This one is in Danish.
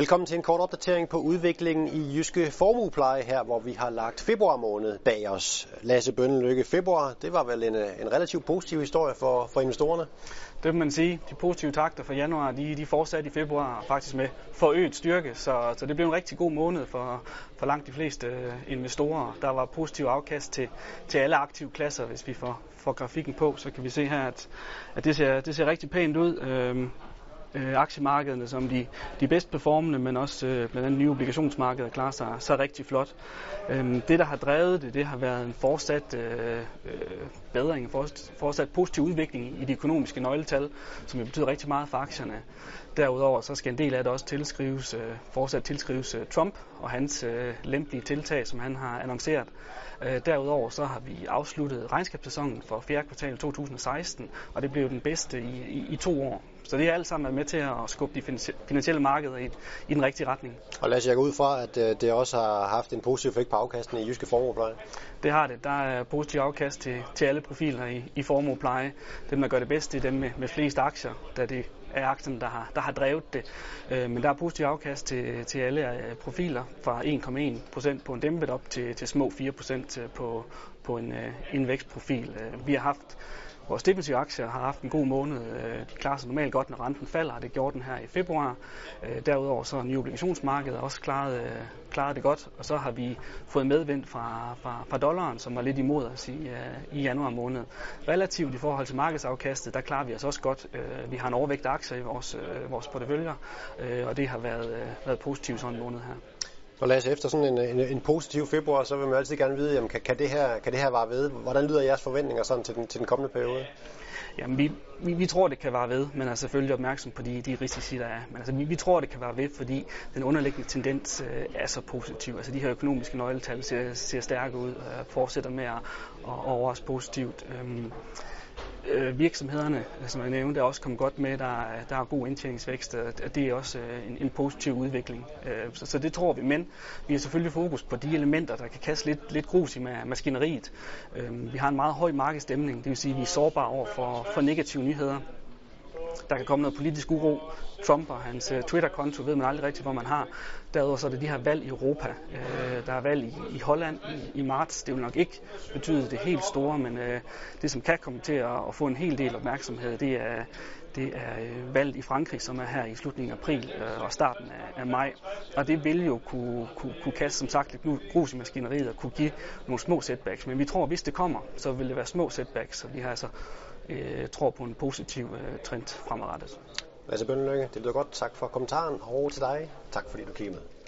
Velkommen til en kort opdatering på udviklingen i Jyske Formuepleje her, hvor vi har lagt februar måned bag os. Lasse Bønnelykke, februar, det var vel en, en relativt positiv historie for, for investorerne? Det må man sige. De positive takter fra januar, de, de fortsatte i februar faktisk med forøget styrke, så, så det blev en rigtig god måned for, for langt de fleste øh, investorer. Der var positiv afkast til, til alle aktive klasser. Hvis vi får, får grafikken på, så kan vi se her, at, at det, ser, det ser rigtig pænt ud. Øhm, øh, aktiemarkederne som de, de bedst performende, men også øh, blandt andet nye obligationsmarkeder klarer sig så rigtig flot. Øh, det, der har drevet det, det har været en fortsat øh, øh, bedring, fortsat, fortsat positiv udvikling i de økonomiske nøgletal, som betyder rigtig meget for aktierne. Derudover så skal en del af det også tilskrives, øh, fortsat tilskrives øh, Trump og hans øh, lempelige tiltag, som han har annonceret. Øh, derudover så har vi afsluttet regnskabssæsonen for fjerde kvartal 2016, og det blev den bedste i, i, i to år. Så det er alt sammen med til at skubbe de finansielle markeder i, i den rigtige retning. Og lad os jeg gå ud fra, at øh, det også har haft en positiv effekt på afkasten i jyske formuepleje. Det har det. Der er positiv afkast til, til alle profiler i, i formuepleje. Dem, der gør det bedst, det er dem med, med flest aktier, da det er aktien, der har, der har drevet det. Øh, men der er positiv afkast til, til alle øh, profiler fra 1,1% på en dæmpet op til, til små 4% på, på en, en vækstprofil. Vi har haft Vores defensive aktier har haft en god måned. Øh, de klarer sig normalt godt, når renten falder, og det gjorde den her i februar. Øh, derudover så har nye obligationsmarkedet også klaret, øh, klaret det godt, og så har vi fået medvind fra, fra, fra dollaren, som var lidt imod os i, i januar måned. Relativt i forhold til markedsafkastet, der klarer vi os også godt. Vi har en overvægt aktier i vores, vores porteføljer, og det har været, været positivt sådan en måned her. Og lad os efter sådan en, en, en positiv februar, så vil man altid gerne vide, jamen, kan, kan, det her, kan det her vare ved? Hvordan lyder jeres forventninger sådan til den, til den kommende periode? Jamen, vi, vi, vi tror, det kan vare ved, men er selvfølgelig opmærksom på de, de risici, der er. Men altså, vi, vi tror, det kan vare ved, fordi den underliggende tendens øh, er så positiv. Altså, de her økonomiske nøgletal ser, ser stærke ud og øh, fortsætter med at, at overraske positivt. Øhm, øh, virksomhederne, som jeg nævnte, er også kommet godt med. Der, der er god indtjeningsvækst, og det er også øh, en, en positiv udvikling. Øh, så, så det tror vi, men vi har selvfølgelig fokus på de elementer, der kan kaste lidt, lidt grus i maskineriet. Øh, vi har en meget høj markedsstemning, det vil sige, at vi er sårbare over for, for negative nyheder der kan komme noget politisk uro. Trump og hans uh, Twitter-konto ved man aldrig rigtigt, hvor man har. Derudover så er det de her valg i Europa. Uh, der er valg i, i Holland i, i marts. Det vil nok ikke betyde det helt store, men uh, det som kan komme til at, at få en hel del opmærksomhed, det er, det er uh, valg i Frankrig, som er her i slutningen af april uh, og starten af, af maj. Og det vil jo kunne, kunne, kunne kaste, som sagt, lidt grus i maskineriet og kunne give nogle små setbacks. Men vi tror, at hvis det kommer, så vil det være små setbacks, så vi har altså øh, tror på en positiv øh, trend fremadrettet. Lasse Bønnelykke, det lyder godt. Tak for kommentaren, og til dig. Tak fordi du kiggede med.